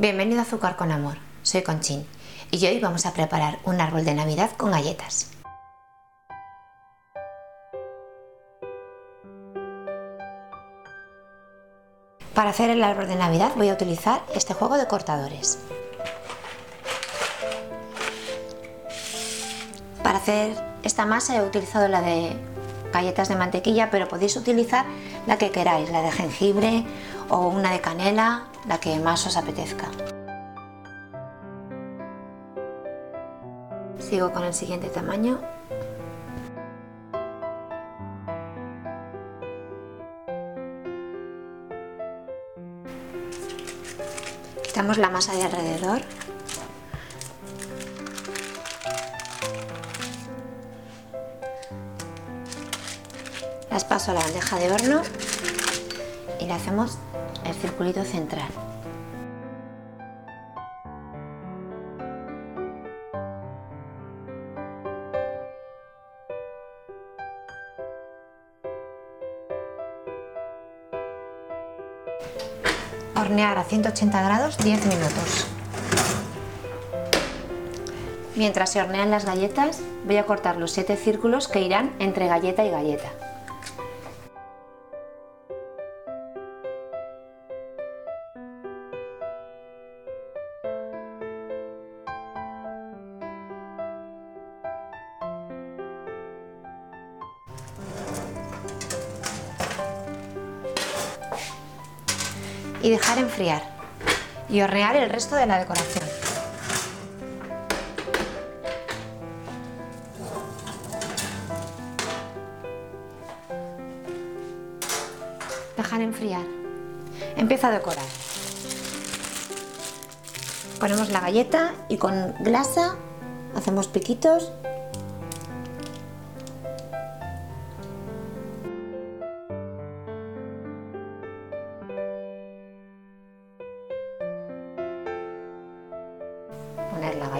Bienvenido a Azúcar con Amor, soy Conchín y hoy vamos a preparar un árbol de Navidad con galletas. Para hacer el árbol de Navidad voy a utilizar este juego de cortadores. Para hacer esta masa he utilizado la de galletas de mantequilla, pero podéis utilizar la que queráis, la de jengibre o una de canela, la que más os apetezca. Sigo con el siguiente tamaño. Quitamos la masa de alrededor las paso a la bandeja de horno y le hacemos el circulito central. Hornear a 180 grados 10 minutos. Mientras se hornean las galletas, voy a cortar los 7 círculos que irán entre galleta y galleta. Y dejar enfriar y hornear el resto de la decoración. Dejar enfriar. Empiezo a decorar. Ponemos la galleta y con glasa hacemos piquitos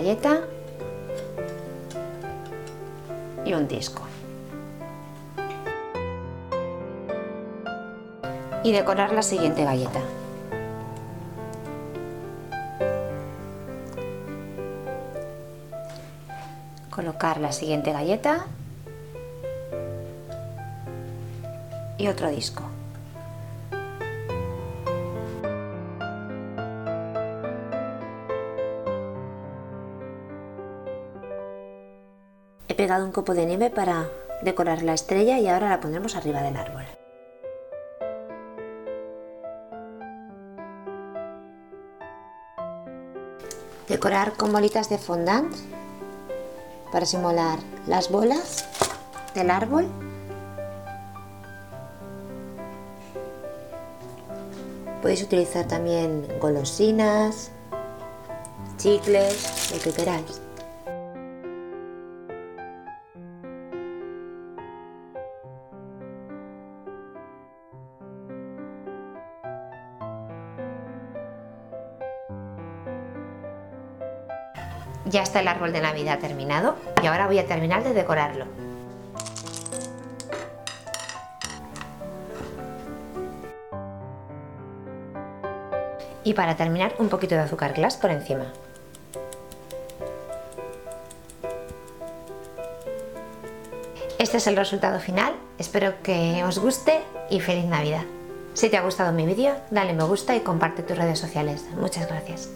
galleta y un disco. Y decorar la siguiente galleta. Colocar la siguiente galleta y otro disco. Pegado un copo de nieve para decorar la estrella y ahora la pondremos arriba del árbol. Decorar con bolitas de fondant para simular las bolas del árbol. Podéis utilizar también golosinas, chicles, lo que queráis. Ya está el árbol de Navidad terminado y ahora voy a terminar de decorarlo. Y para terminar un poquito de azúcar glass por encima. Este es el resultado final, espero que os guste y feliz Navidad. Si te ha gustado mi vídeo, dale me gusta y comparte tus redes sociales. Muchas gracias.